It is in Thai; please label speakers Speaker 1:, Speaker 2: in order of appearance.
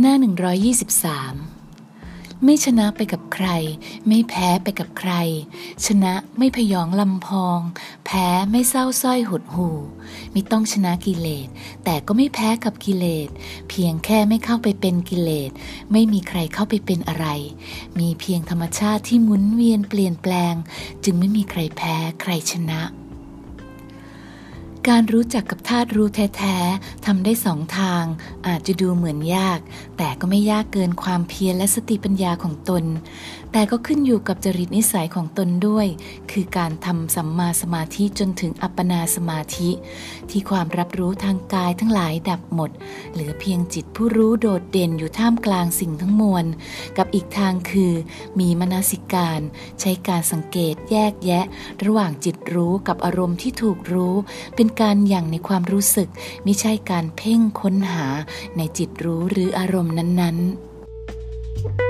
Speaker 1: หน้า 123 ไม่ชนะไปกับใคร ไม่แพ้ไปกับใคร ชนะไม่พยองลำพอง แพ้ไม่เศร้าส้อยหดหูไม่ต้องชนะกิเลส แต่ก็ไม่แพ้กับกิเลส เพียงแค่ไม่เข้าไปเป็นกิเลส ไม่มีใครเข้าไปเป็นอะไร มีเพียงธรรมชาติที่หมุนเวียนเปลี่ยนแปลง จึงไม่มีใครแพ้ใครชนะ การรู้จักกับธาตุรู้แท้ๆทำได้สองทาง อาจจะดูเหมือนยาก แต่ก็ไม่ยากเกินความเพียรและสติปัญญาของตน แต่ก็ขึ้นอยู่กับจริตนิสัยของตนด้วย คือการทำสัมมาสมาธิจนถึงอัปปนาสมาธิ ที่ความรับรู้ทางกายทั้งหลายดับหมด เหลือเพียงจิตผู้รู้โดดเด่นอยู่ท่ามกลางสิ่งทั้งมวล กับอีกทางคือ มีมนสิการ ใช้การสังเกตแยกแยะ ระหว่างจิตรู้กับอารมณ์ที่ถูกรู้เป็นการอย่างในความรู้สึก ไม่ใช่การเพ่งค้นหาในจิตรู้หรืออารมณ์นั้นๆ